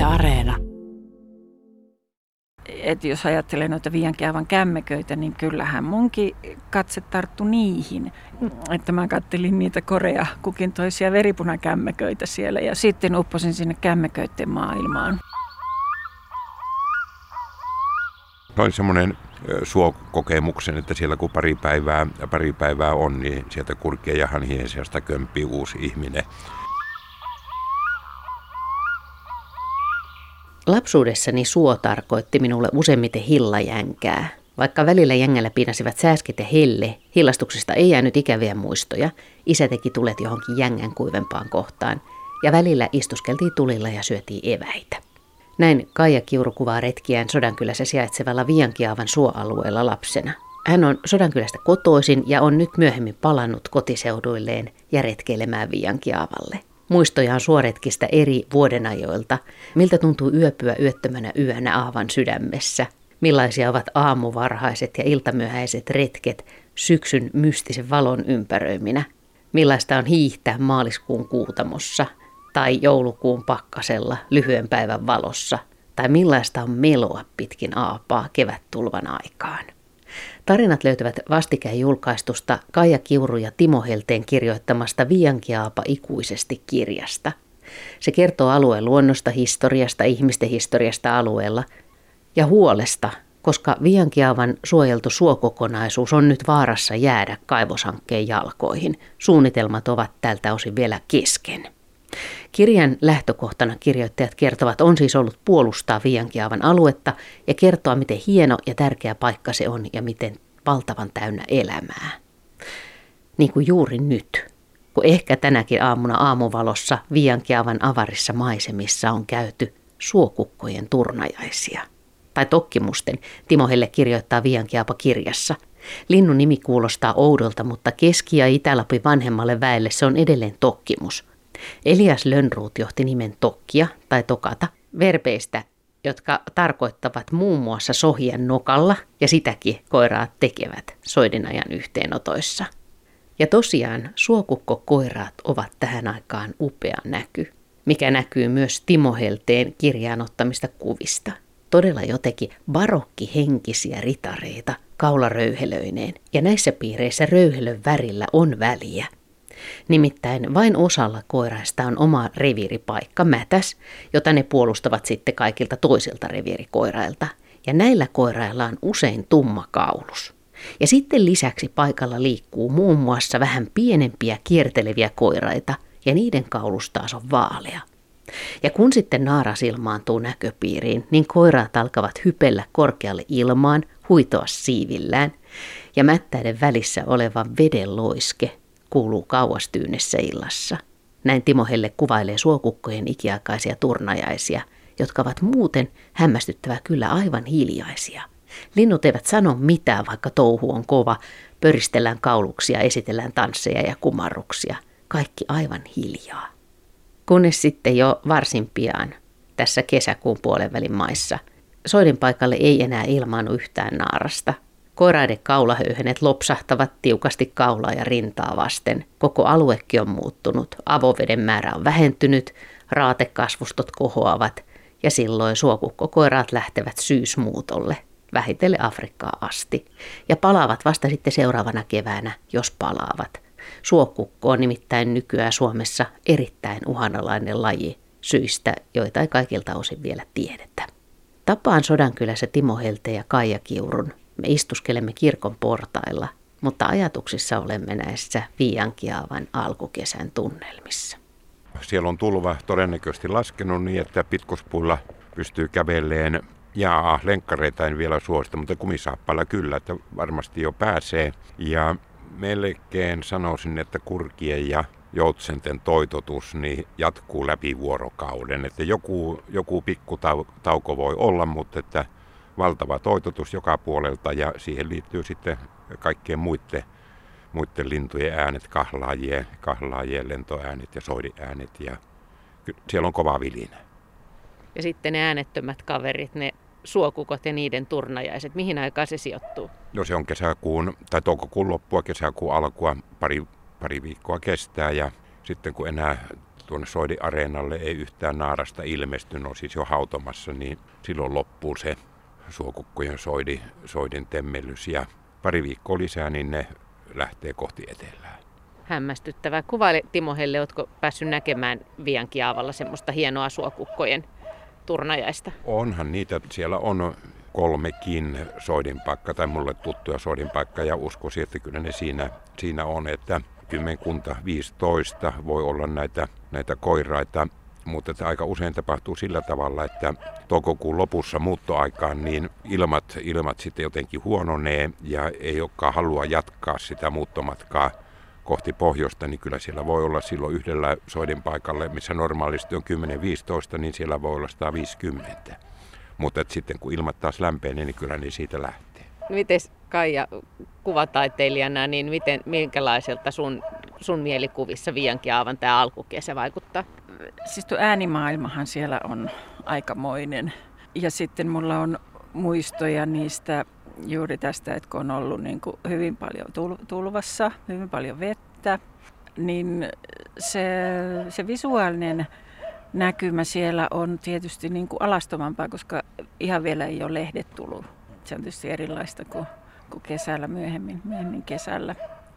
Yle Areena. Et jos ajattelee noita Viiankiavan kämmeköitä, niin kyllähän munkin katse tarttu niihin. Että mä kattelin niitä korea kukin toisia veripunakämmeköitä siellä ja sitten upposin sinne kämmeköiden maailmaan. Noin semmoinen suokokemuksen, että siellä kun pari päivää, pari päivää on, niin sieltä kurkien ja hanhien sijasta kömpii uusi ihminen. Lapsuudessani suo tarkoitti minulle useimmiten hillajänkää. Vaikka välillä jängällä piinasivat sääskit ja helle, hillastuksesta ei jäänyt ikäviä muistoja. Isä teki tulet johonkin jängän kuivempaan kohtaan, ja välillä istuskeltiin tulilla ja syötiin eväitä. Näin Kaija Kiuru kuvaa retkiään Sodankylässä sijaitsevalla Viankiaavan suoalueella lapsena. Hän on Sodankylästä kotoisin ja on nyt myöhemmin palannut kotiseuduilleen ja retkeilemään Viankiaavalle. Muistoja on suoretkistä eri vuodenajoilta, miltä tuntuu yöpyä yöttömänä yönä aavan sydämessä, millaisia ovat aamuvarhaiset ja iltamyöhäiset retket syksyn mystisen valon ympäröiminä, millaista on hiihtää maaliskuun kuutamossa tai joulukuun pakkasella lyhyen päivän valossa, tai millaista on meloa pitkin aapaa kevättulvan aikaan. Tarinat löytyvät vastikään julkaistusta Kaija Kiuru ja Timo Helteen kirjoittamasta Viankiaapa ikuisesti kirjasta. Se kertoo alueen luonnosta, historiasta, ihmisten historiasta alueella ja huolesta, koska Viankiaavan suojeltu suokokonaisuus on nyt vaarassa jäädä kaivoshankkeen jalkoihin. Suunnitelmat ovat tältä osin vielä kesken. Kirjan lähtökohtana kirjoittajat kertovat on siis ollut puolustaa Viankiaavan aluetta ja kertoa, miten hieno ja tärkeä paikka se on ja miten valtavan täynnä elämää. Niin kuin juuri nyt, kun ehkä tänäkin aamuna aamuvalossa Viankiaavan avarissa maisemissa on käyty suokukkojen turnajaisia. Tai tokkimusten Timo Helle kirjoittaa Viankiaapa kirjassa. Linnun nimi kuulostaa oudolta, mutta Keski- ja Itä-Lapin vanhemmalle väelle se on edelleen tokkimus – Elias Lönnruut johti nimen tokkia tai tokata verpeistä, jotka tarkoittavat muun muassa sohien nokalla, ja sitäkin koiraat tekevät soidinajan yhteenotoissa. Ja tosiaan suokukko-koiraat ovat tähän aikaan upea näky, mikä näkyy myös Timo Helteen kirjaanottamista kuvista. Todella jotenkin barokkihenkisiä ritareita kaularöyhelöineen, ja näissä piireissä röyhelön värillä on väliä – Nimittäin vain osalla koiraista on oma reviiripaikka, mätäs, jota ne puolustavat sitten kaikilta toisilta reviirikoirailta. Ja näillä koirailla on usein tumma kaulus. Ja sitten lisäksi paikalla liikkuu muun muassa vähän pienempiä kierteleviä koiraita, ja niiden kaulus taas on vaalea. Ja kun sitten naaras ilmaantuu näköpiiriin, niin koiraat alkavat hypellä korkealle ilmaan, huitoa siivillään, ja mättäiden välissä oleva veden loiske kuuluu kauas tyynessä illassa. Näin Timo Helle kuvailee suokukkojen ikiaikaisia turnajaisia, jotka ovat muuten hämmästyttävää kyllä aivan hiljaisia. Linnut eivät sano mitään, vaikka touhu on kova, pöristellään kauluksia, esitellään tansseja ja kumarruksia. Kaikki aivan hiljaa. Kunnes sitten jo varsin pian, tässä kesäkuun puolen välin maissa, soidin paikalle ei enää ilmaannu yhtään naarasta – Koiraiden kaulahöyhenet lopsahtavat tiukasti kaulaa ja rintaa vasten. Koko aluekin on muuttunut. Avoveden määrä on vähentynyt, raatekasvustot kohoavat ja silloin suokukkokoiraat lähtevät syysmuutolle vähitelle Afrikkaa asti. Ja palaavat vasta sitten seuraavana keväänä, jos palaavat. Suokukko on nimittäin nykyään Suomessa erittäin uhanalainen laji syistä, joita ei kaikilta osin vielä tiedetä. Tapaan Sodankylässä Timo Helte ja Kaija Kiurun me istuskelemme kirkon portailla, mutta ajatuksissa olemme näissä Viiankiaavan alkukesän tunnelmissa. Siellä on tulva todennäköisesti laskenut niin, että pitkospuilla pystyy käveleen ja lenkkareita en vielä suosta, mutta kumisaappailla kyllä, että varmasti jo pääsee. Ja melkein sanoisin, että kurkien ja joutsenten toitotus niin jatkuu läpi vuorokauden. Että joku, joku pikku tauko voi olla, mutta että valtava toitotus joka puolelta ja siihen liittyy sitten kaikkien muiden, muiden lintujen äänet, kahlaajien, kahlaajien lentoäänet ja soidiäänet ja siellä on kova vilinä. Ja sitten ne äänettömät kaverit, ne suokukot ja niiden turnajaiset, mihin aikaan se sijoittuu? No se on kesäkuun tai toukokuun loppua, kesäkuun alkua, pari, pari viikkoa kestää ja sitten kun enää tuonne Soidi-areenalle ei yhtään naarasta ilmestynyt, on siis jo hautomassa, niin silloin loppuu se suokukkojen soidi, soidin temmellys ja pari viikkoa lisää, niin ne lähtee kohti etelää. Hämmästyttävää. Kuvaile Timo Helle, oletko päässyt näkemään Viankiaavalla semmoista hienoa suokukkojen turnajaista? Onhan niitä, siellä on kolmekin soidinpaikka tai mulle tuttuja soidinpaikka ja uskoisin, että kyllä ne siinä, siinä on, että kymmenkunta 15 voi olla näitä, näitä koiraita, mutta että aika usein tapahtuu sillä tavalla, että toukokuun lopussa muuttoaikaan niin ilmat, ilmat sitten jotenkin huononee ja ei olekaan halua jatkaa sitä muuttomatkaa kohti pohjoista, niin kyllä siellä voi olla silloin yhdellä soidin paikalle, missä normaalisti on 10-15, niin siellä voi olla 150. Mutta sitten kun ilmat taas lämpenee, niin kyllä niin siitä lähtee. Miten Kaija kuvataiteilijana, niin miten, minkälaiselta sun, sun mielikuvissa Viiankiaavan tämä alkukesä vaikuttaa? Siis tuo äänimaailmahan siellä on aikamoinen. Ja sitten mulla on muistoja niistä juuri tästä, että kun on ollut niin kuin hyvin paljon tulvassa, hyvin paljon vettä, niin se, se visuaalinen näkymä siellä on tietysti niin kuin alastomampaa, koska ihan vielä ei ole lehdet tullut. Se on tietysti erilaista kuin, kuin kesällä myöhemmin, myöhemmin kesällä.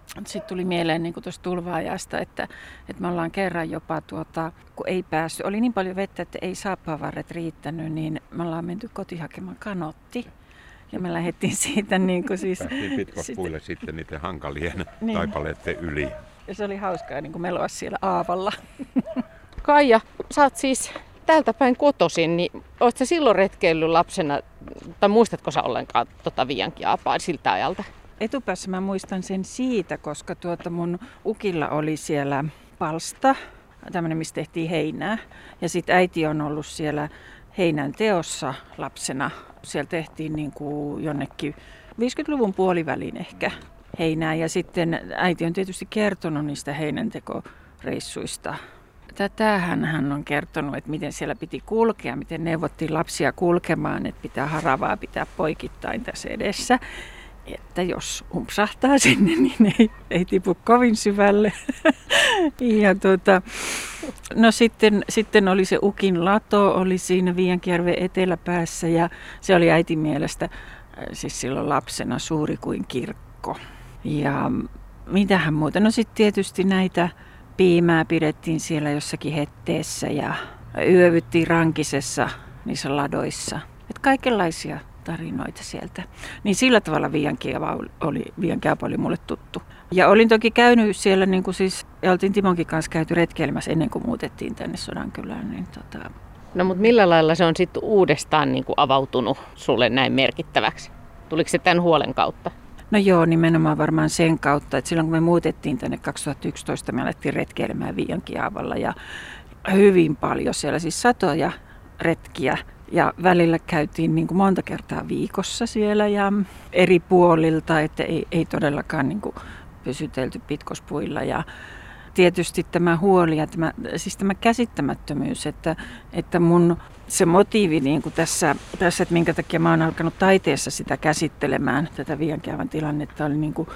Sitten tuli mieleen niin tuosta tulvaajasta, että, että me ollaan kerran jopa, tuota, kun ei päässyt, oli niin paljon vettä, että ei saappavarret riittänyt, niin me ollaan menty kotiin hakemaan kanotti. Ja me lähdettiin siitä niin kuin siis... Päästiin pitkospuille sitten, sitten niiden hankalien niin. taipaleiden yli. Ja se oli hauskaa niin kuin meloa siellä aavalla. Kaija, sä oot siis täältä päin kotosin, niin oot sä silloin retkeillyt lapsena, tai muistatko sä ollenkaan tota Viiankiaapaa siltä ajalta? Etupäässä mä muistan sen siitä, koska tuota mun ukilla oli siellä palsta, tämmöinen, missä tehtiin heinää. Ja sitten äiti on ollut siellä heinän teossa lapsena. Siellä tehtiin niin kuin jonnekin 50-luvun puoliväliin ehkä heinää. Ja sitten äiti on tietysti kertonut niistä heinäntekoreissuissa Tätähän hän on kertonut, että miten siellä piti kulkea, miten neuvottiin lapsia kulkemaan, että pitää haravaa pitää poikittain tässä edessä. Että jos umpsahtaa sinne, niin ei, ei tipu kovin syvälle. ja tuota, no sitten, sitten oli se Ukin lato, oli siinä Viiankijärven eteläpäässä ja se oli äitin mielestä äh, siis silloin lapsena suuri kuin kirkko. Ja mitähän muuta? No sitten tietysti näitä piimää pidettiin siellä jossakin hetteessä ja yövyttiin rankisessa niissä ladoissa. Et kaikenlaisia tarinoita sieltä. Niin sillä tavalla Viiankiava oli, Viiankiava oli mulle tuttu. Ja olin toki käynyt siellä, niin kuin siis, ja oltiin Timonkin kanssa käyty retkeilemässä ennen kuin muutettiin tänne Sodankylään. Niin tota... No mutta millä lailla se on sitten uudestaan niin kuin avautunut sulle näin merkittäväksi? Tuliko se tämän huolen kautta? No joo, nimenomaan varmaan sen kautta, että silloin kun me muutettiin tänne 2011, me alettiin retkeilemään Viiankiaavalla ja hyvin paljon siellä, siis satoja retkiä. Ja välillä käytiin niin kuin monta kertaa viikossa siellä ja eri puolilta, että ei, ei todellakaan niin kuin pysytelty pitkospuilla. Ja tietysti tämä huoli ja tämä, siis tämä käsittämättömyys, että, että mun se motiivi niin kuin tässä, tässä, että minkä takia mä oon alkanut taiteessa sitä käsittelemään, tätä viiankiavan tilannetta, oli niin kuin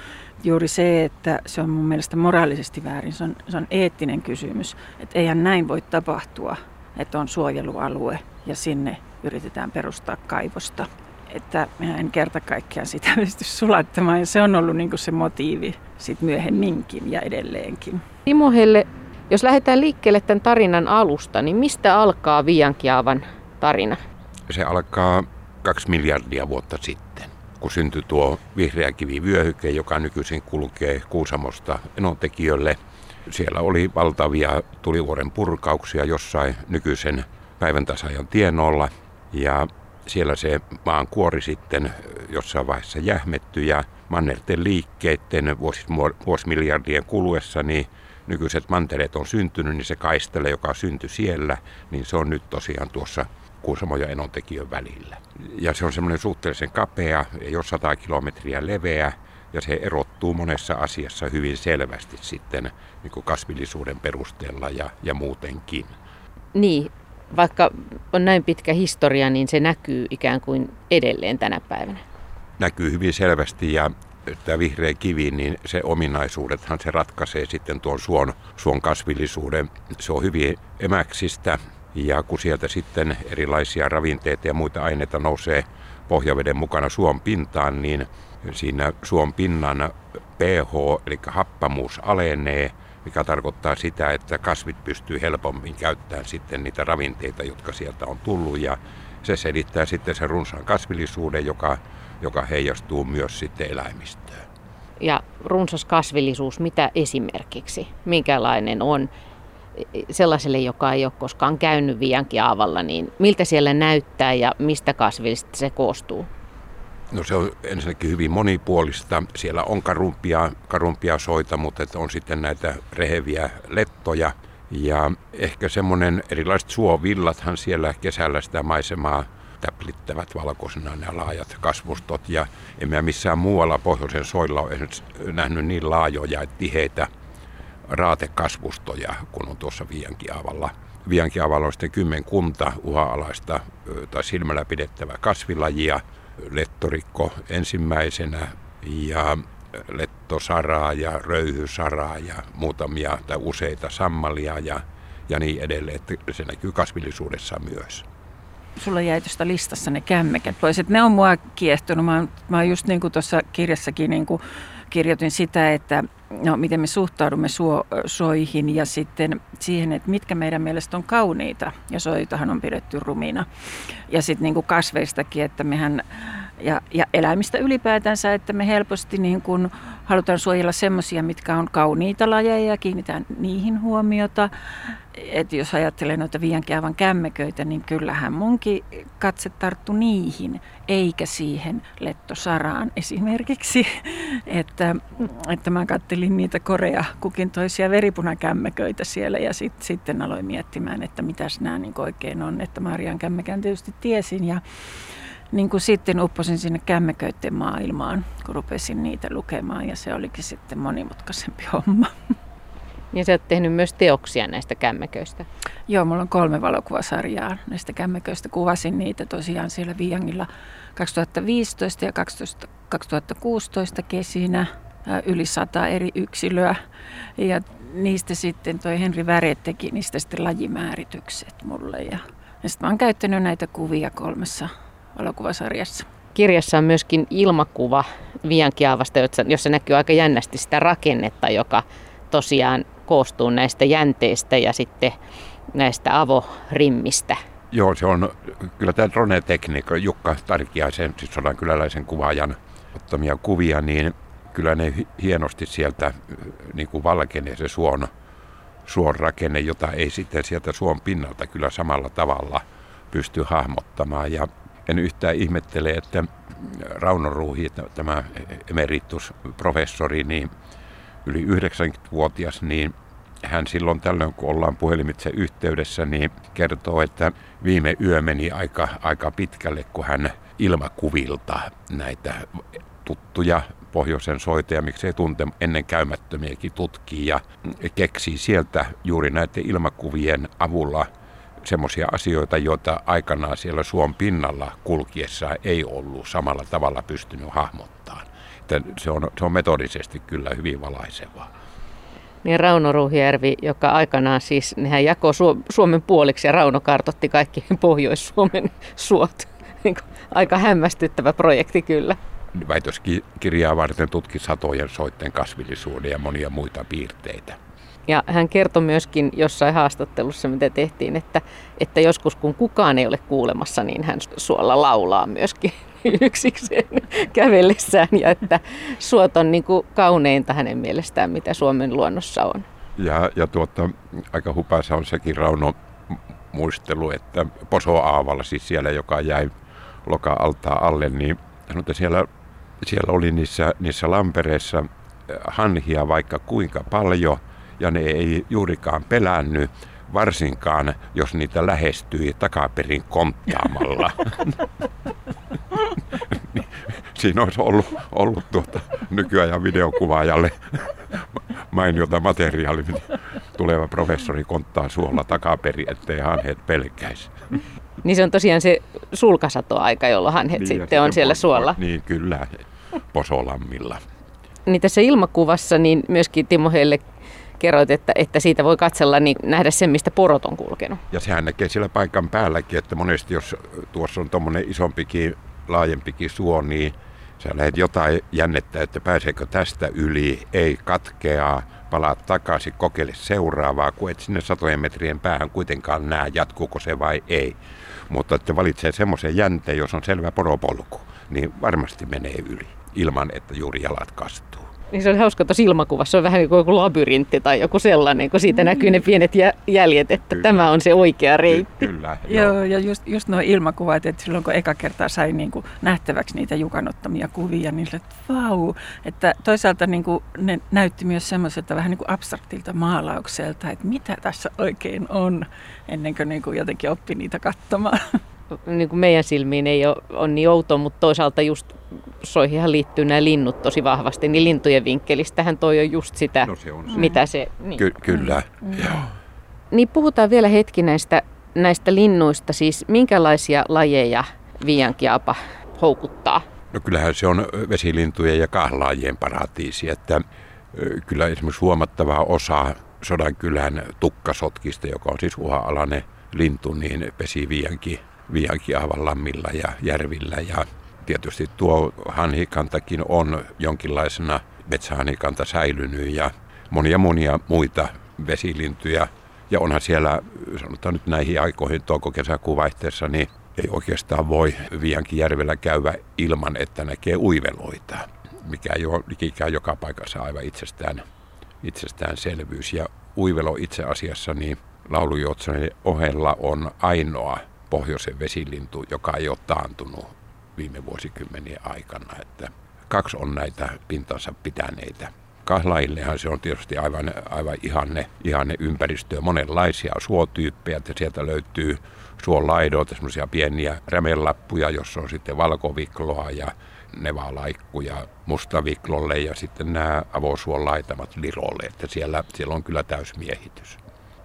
juuri se, että se on mun mielestä moraalisesti väärin. Se on, se on eettinen kysymys, että eihän näin voi tapahtua, että on suojelualue ja sinne yritetään perustaa kaivosta. Että minä en kerta kaikkiaan sitä pysty sulattamaan ja se on ollut niin kuin se motiivi sit myöhemminkin ja edelleenkin. Timo Helle, jos lähdetään liikkeelle tämän tarinan alusta, niin mistä alkaa Viiankiaavan tarina? Se alkaa kaksi miljardia vuotta sitten, kun syntyi tuo vihreä kivivyöhyke, joka nykyisin kulkee Kuusamosta enontekijölle. Siellä oli valtavia tulivuoren purkauksia jossain nykyisen päivän tasajan tienolla ja siellä se maan kuori sitten jossain vaiheessa jähmetty ja mannerten liikkeiden vuosimiljardien kuluessa niin nykyiset mantereet on syntynyt, niin se kaistele, joka syntyi siellä, niin se on nyt tosiaan tuossa Kuusamo ja välillä. Ja se on semmoinen suhteellisen kapea, ole 100 kilometriä leveä, ja se erottuu monessa asiassa hyvin selvästi sitten niin kuin kasvillisuuden perusteella ja, ja muutenkin. Niin, vaikka on näin pitkä historia, niin se näkyy ikään kuin edelleen tänä päivänä. Näkyy hyvin selvästi ja tämä vihreä kivi, niin se ominaisuudethan se ratkaisee sitten tuon suon, suon kasvillisuuden. Se on hyvin emäksistä ja kun sieltä sitten erilaisia ravinteita ja muita aineita nousee pohjaveden mukana suon pintaan, niin siinä suon pinnan pH, eli happamuus alenee, mikä tarkoittaa sitä, että kasvit pystyy helpommin käyttämään sitten niitä ravinteita, jotka sieltä on tullut ja se selittää sitten sen runsaan kasvillisuuden, joka, joka heijastuu myös sitten eläimistöön. Ja runsas kasvillisuus, mitä esimerkiksi? Minkälainen on sellaiselle, joka ei ole koskaan käynyt Viiankiaavalla, niin miltä siellä näyttää ja mistä kasvista se koostuu? No se on ensinnäkin hyvin monipuolista. Siellä on karumpia, karumpia soita, mutta on sitten näitä reheviä lettoja. Ja ehkä semmoinen erilaiset suovillathan siellä kesällä sitä maisemaa täplittävät valkoisena nämä laajat kasvustot. Ja en mä missään muualla pohjoisen soilla ole nähnyt niin laajoja ja tiheitä raatekasvustoja kuin on tuossa Viiankiavalla. Viiankiavalla on sitten kymmenkunta uha-alaista tai silmällä pidettävää kasvilajia. Lettorikko ensimmäisenä ja lettosaraa ja röyhysaraa ja muutamia tai useita sammalia ja, ja niin edelleen. Että se näkyy kasvillisuudessa myös sulla jäi tuosta listassa ne kämmekät pois. Et ne on mua kiehtonut. Mä mä oon just niin kuin tuossa kirjassakin niin kuin kirjoitin sitä, että no, miten me suhtaudumme suo, soihin ja sitten siihen, että mitkä meidän mielestä on kauniita. Ja soitahan on pidetty rumina. Ja sitten niin kuin kasveistakin, että mehän ja, ja eläimistä ylipäätänsä, että me helposti niin kuin halutaan suojella semmoisia, mitkä on kauniita lajeja ja kiinnitään niihin huomiota. Et jos ajattelee noita viiankiavan kämmeköitä, niin kyllähän munkin katse tarttu niihin, eikä siihen lettosaraan esimerkiksi. Että, että mä kattelin niitä korea kukin toisia veripunakämmeköitä siellä ja sit, sitten aloin miettimään, että mitäs nämä niin oikein on. Että Marian kämmekän tietysti tiesin ja niin kuin sitten upposin sinne kämmeköiden maailmaan, kun rupesin niitä lukemaan ja se olikin sitten monimutkaisempi homma. Ja sä oot tehnyt myös teoksia näistä kämmeköistä. Joo, mulla on kolme valokuvasarjaa näistä kämmeköistä. Kuvasin niitä tosiaan siellä Viangilla 2015 ja 2016 kesinä yli sata eri yksilöä. Ja niistä sitten toi Henri Väret teki niistä sitten lajimääritykset mulle. Ja, ja sitten mä oon käyttänyt näitä kuvia kolmessa valokuvasarjassa. Kirjassa on myöskin ilmakuva Viankiaavasta, jossa näkyy aika jännästi sitä rakennetta, joka tosiaan koostuu näistä jänteistä ja sitten näistä avorimmistä. Joo, se on kyllä tämä drone-tekniikka, Jukka Tarkiaisen, siis sodan kyläläisen kuvaajan ottamia kuvia, niin kyllä ne hienosti sieltä niin kuin valkenee se suon, suon rakenne, jota ei sitten sieltä suon pinnalta kyllä samalla tavalla pysty hahmottamaan. Ja en yhtään ihmettele, että Rauno Ruuhi, tämä emeritusprofessori, niin yli 90-vuotias, niin hän silloin tällöin, kun ollaan puhelimitse yhteydessä, niin kertoo, että viime yö meni aika, aika pitkälle, kun hän ilmakuvilta näitä tuttuja pohjoisen soiteja, miksei tunte ennen käymättömiäkin tutkii ja keksii sieltä juuri näiden ilmakuvien avulla semmoisia asioita, joita aikanaan siellä suon pinnalla kulkiessa ei ollut samalla tavalla pystynyt hahmottamaan. Että se, on, se on metodisesti kyllä hyvin valaisevaa. Niin Rauno Ruhjärvi, joka aikanaan siis, nehän jakoi Suomen puoliksi ja Rauno kartotti kaikki Pohjois-Suomen suot. Niin aika hämmästyttävä projekti kyllä. Väitöskirjaa varten tutki satojen soitten kasvillisuuden ja monia muita piirteitä. Ja hän kertoi myöskin jossain haastattelussa, mitä tehtiin, että, että joskus kun kukaan ei ole kuulemassa, niin hän suolla laulaa myöskin yksikseen kävellessään ja että suot on niin kuin kauneinta hänen mielestään, mitä Suomen luonnossa on. Ja, ja tuota, aika hupaisa on sekin Rauno muistelu, että Poso Aavalla, siis siellä, joka jäi loka-altaa alle, niin että siellä, siellä oli niissä, niissä lampereissa hanhia vaikka kuinka paljon – ja ne ei juurikaan pelännyt, varsinkaan jos niitä lähestyi takaperin konttaamalla. Siinä olisi ollut, ollut tuota nykyajan videokuvaajalle mainiota materiaali, tuleva professori konttaa suolla takaperi, ettei hanhet pelkäisi. Niin se on tosiaan se sulkasatoaika, jolloin hanhet niin, sitten on siellä suolla. Niin, kyllä, Posolammilla. Niin tässä ilmakuvassa niin myöskin Timo Helle kerroit, että, että siitä voi katsella, niin nähdä sen, mistä porot on kulkenut. Ja sehän näkee siellä paikan päälläkin, että monesti jos tuossa on tuommoinen isompikin, laajempikin suo, niin sä lähdet jotain jännettä, että pääseekö tästä yli, ei katkeaa, palaat takaisin, kokeile seuraavaa, kun et sinne satojen metrien päähän kuitenkaan näe, jatkuuko se vai ei. Mutta että valitsee semmoisen jänteen, jos on selvä poropolku, niin varmasti menee yli, ilman että juuri jalat kastuu. Niin se on hauska tuossa ilmakuvassa, se on vähän niin kuin joku labyrintti tai joku sellainen, kun siitä näkyy ne pienet jäljet, että kyllä. tämä on se oikea reitti. Ky- kyllä, joo. joo. ja just, just nuo ilmakuvat, että silloin kun eka kertaa sai niin kuin nähtäväksi niitä jukanottamia kuvia, niin että vau, että toisaalta niin kuin ne näytti myös semmoiselta vähän niin kuin abstraktilta maalaukselta, että mitä tässä oikein on, ennen kuin, niin kuin jotenkin oppi niitä katsomaan. Niin kuin meidän silmiin ei ole, ole niin outo, mutta toisaalta just soihinhan liittyy nämä linnut tosi vahvasti, niin lintujen vinkkelistähän toi on just sitä, no se on se. mitä se... Niin. Ky- kyllä, mm. joo. Niin puhutaan vielä hetki näistä, näistä linnuista, siis minkälaisia lajeja viiankiapa houkuttaa? No kyllähän se on vesilintujen ja kahlaajien paratiisi, että kyllä esimerkiksi huomattava osa Sodankylän tukkasotkista, joka on siis uha-alainen lintu, niin pesi viianki, viianki lammilla ja järvillä ja Tietysti tuo hanhikantakin on jonkinlaisena metsähanhikanta säilynyt ja monia monia muita vesilintuja. Ja onhan siellä, sanotaan nyt näihin aikoihin touko-kesäkuun vaihteessa, niin ei oikeastaan voi järvellä käydä ilman, että näkee uiveloita, mikä ei ole ikään joka paikassa aivan itsestään, itsestäänselvyys. Ja uivelo itse asiassa niin laulujoutsanen ohella on ainoa pohjoisen vesilintu, joka ei ole taantunut viime vuosikymmenien aikana. Että kaksi on näitä pintansa pitäneitä. Kahlaillehan se on tietysti aivan, aivan ihanne, ihanne ympäristöä, monenlaisia suotyyppejä, että sieltä löytyy suon laidoilta semmoisia pieniä rämelappuja, jossa on sitten valkovikloa ja nevalaikkuja mustaviklolle ja sitten nämä avosuon laitamat lirolle, että siellä, siellä on kyllä täysmiehitys.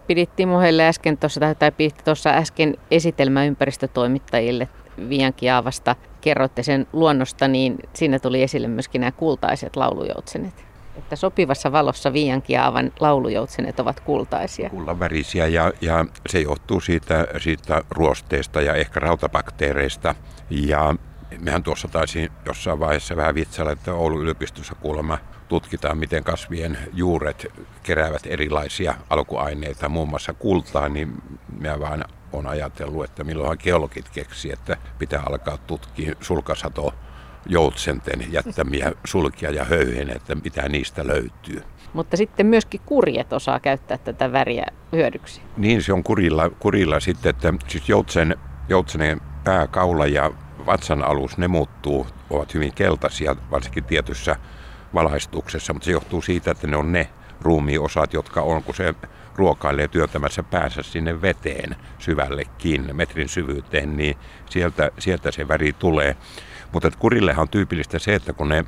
Pidit Timo Helle äsken tuossa, tai pidit tuossa äsken esitelmä ympäristötoimittajille Viankiaavasta kerroitte sen luonnosta, niin siinä tuli esille myöskin nämä kultaiset laulujoutsenet. Että sopivassa valossa Viiankiaavan laulujoutsenet ovat kultaisia. Kullanvärisiä ja, ja se johtuu siitä, siitä ruosteesta ja ehkä rautabakteereista. Ja mehän tuossa taisin jossain vaiheessa vähän vitsailla, että Oulun yliopistossa kuulemma tutkitaan, miten kasvien juuret keräävät erilaisia alkuaineita, muun muassa kultaa, niin minä vaan on ajatellut, että milloinhan geologit keksi, että pitää alkaa tutkia sulkasato joutsenten jättämiä sulkia ja höyhen, että mitä niistä löytyy. Mutta sitten myöskin kurjet osaa käyttää tätä väriä hyödyksi. Niin, se on kurilla, kurilla sitten, että siis joutsen, joutsenen pääkaula ja vatsan alus, ne muuttuu, ovat hyvin keltaisia, varsinkin tietyssä valaistuksessa, mutta se johtuu siitä, että ne on ne ruumiosat, jotka on, kun se ruokailee työntämässä päänsä sinne veteen syvällekin, metrin syvyyteen, niin sieltä, sieltä se väri tulee. Mutta kurillehan on tyypillistä se, että kun ne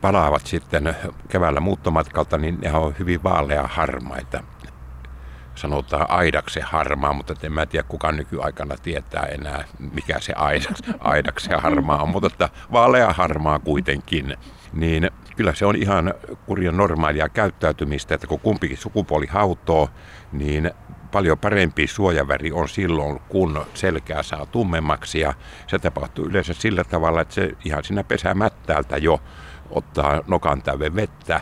palaavat sitten keväällä muuttomatkalta, niin ne on hyvin vaalea harmaita. Sanotaan aidaksen harmaa, mutta en mä tiedä kuka nykyaikana tietää enää, mikä se aidaks, aidaksen harmaa on, mutta että vaalea harmaa kuitenkin. Niin kyllä se on ihan kurjan normaalia käyttäytymistä, että kun kumpikin sukupuoli hautoo, niin paljon parempi suojaväri on silloin, kun selkää saa tummemmaksi. Ja se tapahtuu yleensä sillä tavalla, että se ihan siinä pesämättäältä jo ottaa nokan täyden vettä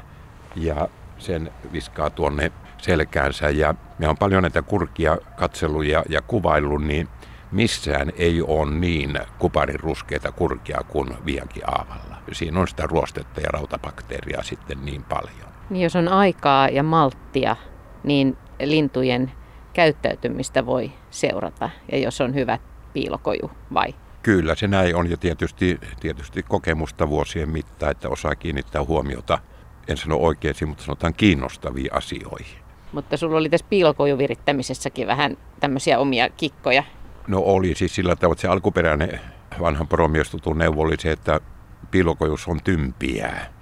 ja sen viskaa tuonne selkäänsä. Ja me on paljon näitä kurkia katsellut ja, kuvaillut, niin missään ei ole niin kuparin ruskeita kurkia kuin viankin aavalla. Siinä on sitä ruostetta ja rautabakteeria sitten niin paljon. Niin jos on aikaa ja malttia, niin lintujen käyttäytymistä voi seurata ja jos on hyvä piilokoju vai? Kyllä se näin on ja tietysti, tietysti kokemusta vuosien mittaan, että osaa kiinnittää huomiota, en sano oikeisiin, mutta sanotaan kiinnostaviin asioihin. Mutta sulla oli tässä piilokojuvirittämisessäkin vähän tämmöisiä omia kikkoja. No oli siis sillä tavalla, että se alkuperäinen vanhan poromiestutun neuvo oli se, että piilokojus on tympiää.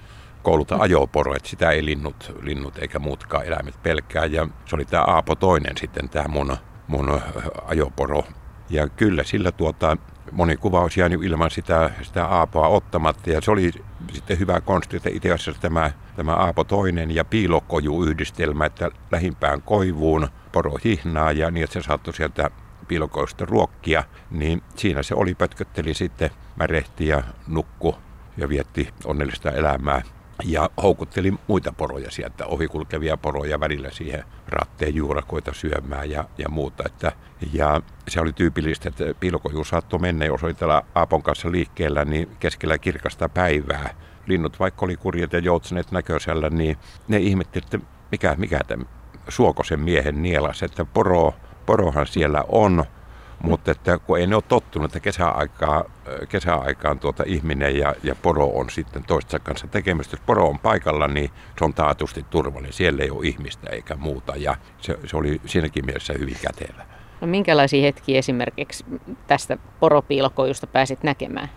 Kouluta ajoporo, että sitä ei linnut, linnut eikä muutkaan eläimet pelkää. Ja se oli tämä Aapo toinen sitten, tämä mun, mun ajoporo. Ja kyllä sillä tuota, moni kuva olisi jäänyt ilman sitä, sitä aapoa ottamatta. Ja se oli sitten hyvä konsti, että itse asiassa tämä, tämä aapo toinen ja piilokoju-yhdistelmä, että lähimpään koivuun poro hihnaa ja niin, että se saattoi sieltä piilokoista ruokkia, niin siinä se oli, pötkötteli sitten, märehti ja nukku ja vietti onnellista elämää ja houkutteli muita poroja sieltä, ohikulkevia poroja välillä siihen ratteen juurakoita syömään ja, ja muuta. Että, ja se oli tyypillistä, että piilokoju saattoi mennä, jos oli täällä Aapon kanssa liikkeellä, niin keskellä kirkasta päivää. Linnut, vaikka oli kurjet ja joutsenet näköisellä, niin ne ihmetteli, että mikä, mikä tämän suokosen miehen nielas, että poro, porohan siellä on, mutta että kun ei ne ole tottunut, että kesäaikaa, kesäaikaan tuota ihminen ja, ja poro on sitten toistensa kanssa tekemistä. Jos poro on paikalla, niin se on taatusti turvallinen. Siellä ei ole ihmistä eikä muuta ja se, se oli siinäkin mielessä hyvin kätevä. No minkälaisia hetkiä esimerkiksi tästä poropiilokojusta pääsit näkemään?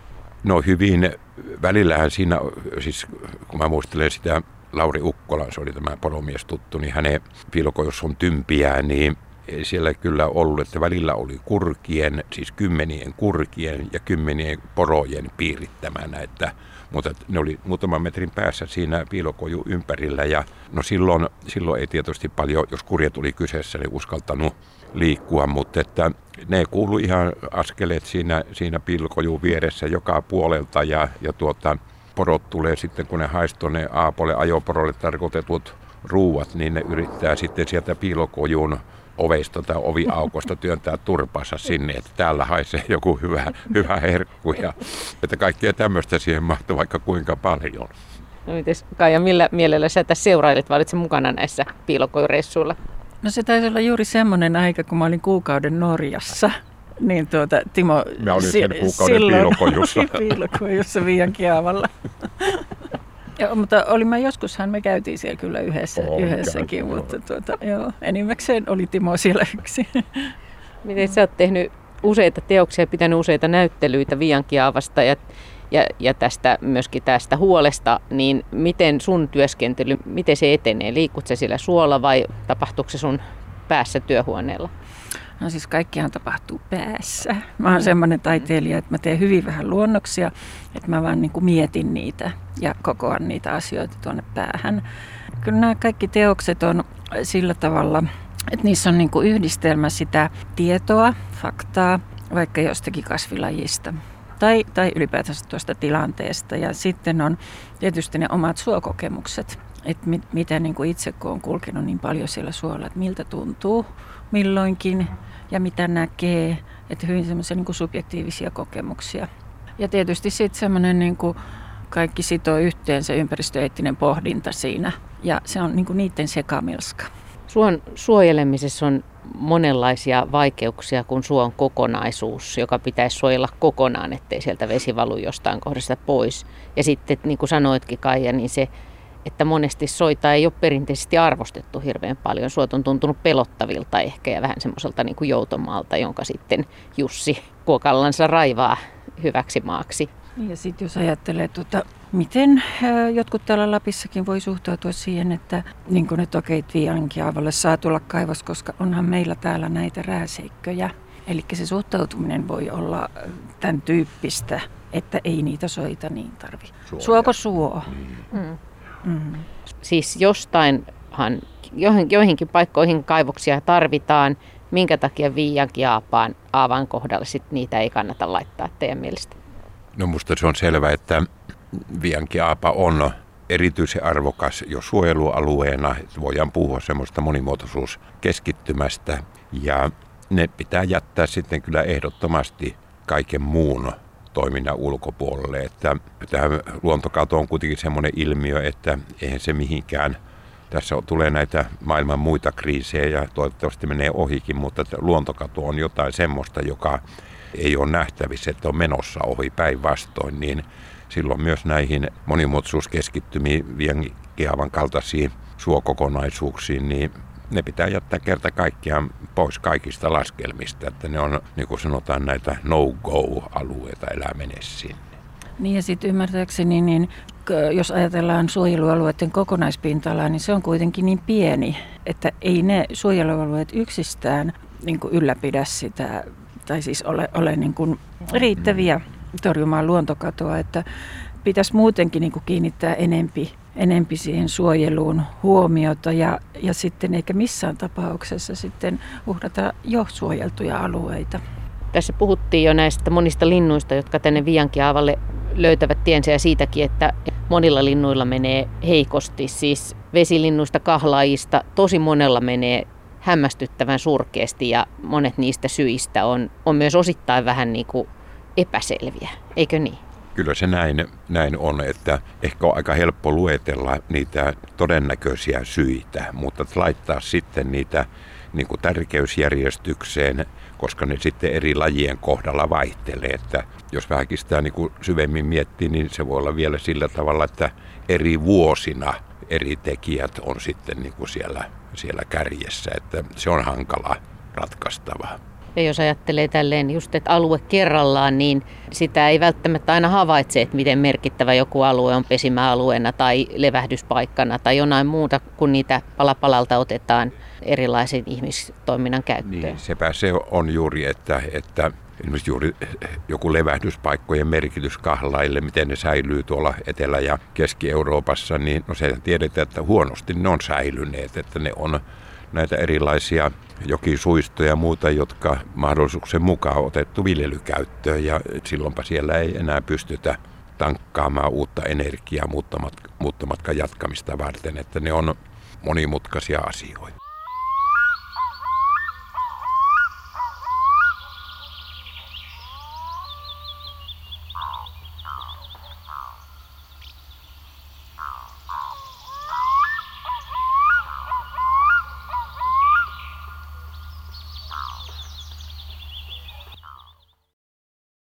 No hyvin, välillähän siinä, siis kun mä muistelen sitä Lauri Ukkola, se oli tämä poromies tuttu, niin hänen piilokojussa on tympiä, niin siellä kyllä ollut, että välillä oli kurkien, siis kymmenien kurkien ja kymmenien porojen piirittämänä, että, mutta ne oli muutaman metrin päässä siinä piilokoju ympärillä ja no silloin, silloin ei tietysti paljon, jos kurje tuli kyseessä, niin uskaltanut liikkua, mutta että ne kuului ihan askeleet siinä, siinä piilokojun vieressä joka puolelta ja, ja tuota, porot tulee sitten, kun ne haistoi ne aapolle ajoporolle tarkoitetut ruuat, niin ne yrittää sitten sieltä piilokojun ovesta tai oviaukosta työntää turpansa sinne, että täällä haisee joku hyvä, hyvä herkku. Ja, että kaikkea tämmöistä siihen mahtuu vaikka kuinka paljon. No mites Kaija, millä mielellä sä tässä seurailit, vai olitko mukana näissä piilokoireissuilla? No se taisi olla juuri semmoinen aika, kun mä olin kuukauden Norjassa. Niin tuota, Timo... Mä olin sen kuukauden silloin piilokojussa. piilokojussa Viiankiavalla. Joo, mutta olimme joskushan me käytiin siellä kyllä yhdessä, oh, yhdessäkin, käyty, mutta tuota, joo, enimmäkseen oli Timo siellä yksi. Miten sä oot tehnyt useita teoksia, pitänyt useita näyttelyitä Viiankiavasta ja, ja, ja tästä, myöskin tästä huolesta, niin miten sun työskentely, miten se etenee? Liikut se sillä suolla vai tapahtuuko se sun päässä työhuoneella? No siis kaikkihan tapahtuu päässä. Mä oon semmoinen taiteilija, että mä teen hyvin vähän luonnoksia, että mä vaan niin kuin mietin niitä ja kokoan niitä asioita tuonne päähän. Kyllä nämä kaikki teokset on sillä tavalla, että niissä on niin kuin yhdistelmä sitä tietoa, faktaa, vaikka jostakin kasvilajista tai, tai ylipäätänsä tuosta tilanteesta. Ja sitten on tietysti ne omat suokokemukset, että mit, mitä niin kuin itse kun on kulkenut niin paljon siellä suolla, että miltä tuntuu milloinkin ja mitä näkee, että hyvin semmoisia niin subjektiivisia kokemuksia. Ja tietysti sitten semmoinen niin kuin kaikki sitoo yhteen se ympäristöeettinen pohdinta siinä ja se on niin kuin niiden sekamelska. Suon suojelemisessa on monenlaisia vaikeuksia, kun suon kokonaisuus, joka pitäisi suojella kokonaan, ettei sieltä vesi valu jostain kohdasta pois. Ja sitten, niin kuin sanoitkin Kaija, niin se että monesti soita ei ole perinteisesti arvostettu hirveän paljon. Suot on tuntunut pelottavilta ehkä ja vähän semmoiselta niin kuin joutomaalta, jonka sitten Jussi kuokallansa raivaa hyväksi maaksi. Niin, ja sitten jos ajattelee, tuota, miten jotkut täällä Lapissakin voi suhtautua siihen, että niin kuin ne tokeit Viiankiaavalle saa tulla kaivos, koska onhan meillä täällä näitä rääseikköjä. Eli se suhtautuminen voi olla tämän tyyppistä, että ei niitä soita niin tarvi. Suoko suo? Mm. Mm. Mm. Siis jostainhan, joihinkin paikkoihin kaivoksia tarvitaan, minkä takia Viiankin Aapaan, Aavan kohdalla sit niitä ei kannata laittaa teidän mielestä? No musta se on selvä, että Viiankin Aapa on erityisen arvokas jo suojelualueena. Voidaan puhua semmoista monimuotoisuuskeskittymästä ja ne pitää jättää sitten kyllä ehdottomasti kaiken muun toiminnan ulkopuolelle. Että tämä luontokato on kuitenkin semmoinen ilmiö, että eihän se mihinkään tässä tulee näitä maailman muita kriisejä ja toivottavasti menee ohikin, mutta luontokato on jotain semmoista, joka ei ole nähtävissä, että on menossa ohi päinvastoin, niin silloin myös näihin monimuotoisuuskeskittymiin, Vienkiavan kaltaisiin suokokonaisuuksiin, niin ne pitää jättää kerta kaikkiaan pois kaikista laskelmista, että ne on, niin kuin sanotaan, näitä no-go-alueita, elää mene sinne. Niin ja sitten ymmärtääkseni, niin jos ajatellaan suojelualueiden kokonaispinta-alaa, niin se on kuitenkin niin pieni, että ei ne suojelualueet yksistään niin kuin ylläpidä sitä tai siis ole, ole niin kuin riittäviä torjumaan luontokatoa, että pitäisi muutenkin niin kuin kiinnittää enempi, enempi siihen suojeluun huomiota ja, ja sitten eikä missään tapauksessa sitten uhrata jo suojeltuja alueita. Tässä puhuttiin jo näistä monista linnuista, jotka tänne Viankiaavalle löytävät tiensä ja siitäkin, että monilla linnuilla menee heikosti. Siis vesilinnuista, kahlaajista, tosi monella menee hämmästyttävän surkeasti ja monet niistä syistä on, on myös osittain vähän niin kuin epäselviä, eikö niin? Kyllä se näin, näin on, että ehkä on aika helppo luetella niitä todennäköisiä syitä, mutta laittaa sitten niitä niin kuin tärkeysjärjestykseen, koska ne sitten eri lajien kohdalla vaihtelee. Että jos vähänkin sitä niin kuin syvemmin miettii, niin se voi olla vielä sillä tavalla, että eri vuosina eri tekijät on sitten niin kuin siellä, siellä kärjessä, että se on hankala ratkaistava. Ja jos ajattelee tälleen just, että alue kerrallaan, niin sitä ei välttämättä aina havaitse, että miten merkittävä joku alue on pesimäalueena tai levähdyspaikkana tai jonain muuta, kun niitä palapalalta otetaan erilaisen ihmistoiminnan käyttöön. Niin, sepä se on juuri, että, että esimerkiksi juuri joku levähdyspaikkojen merkitys kahlaille, miten ne säilyy tuolla Etelä- ja Keski-Euroopassa, niin no se tiedetään, että huonosti ne on säilyneet, että ne on näitä erilaisia jokisuistoja ja muuta, jotka mahdollisuuksien mukaan on otettu viljelykäyttöön ja silloinpa siellä ei enää pystytä tankkaamaan uutta energiaa muuttomatkan jatkamista varten, että ne on monimutkaisia asioita.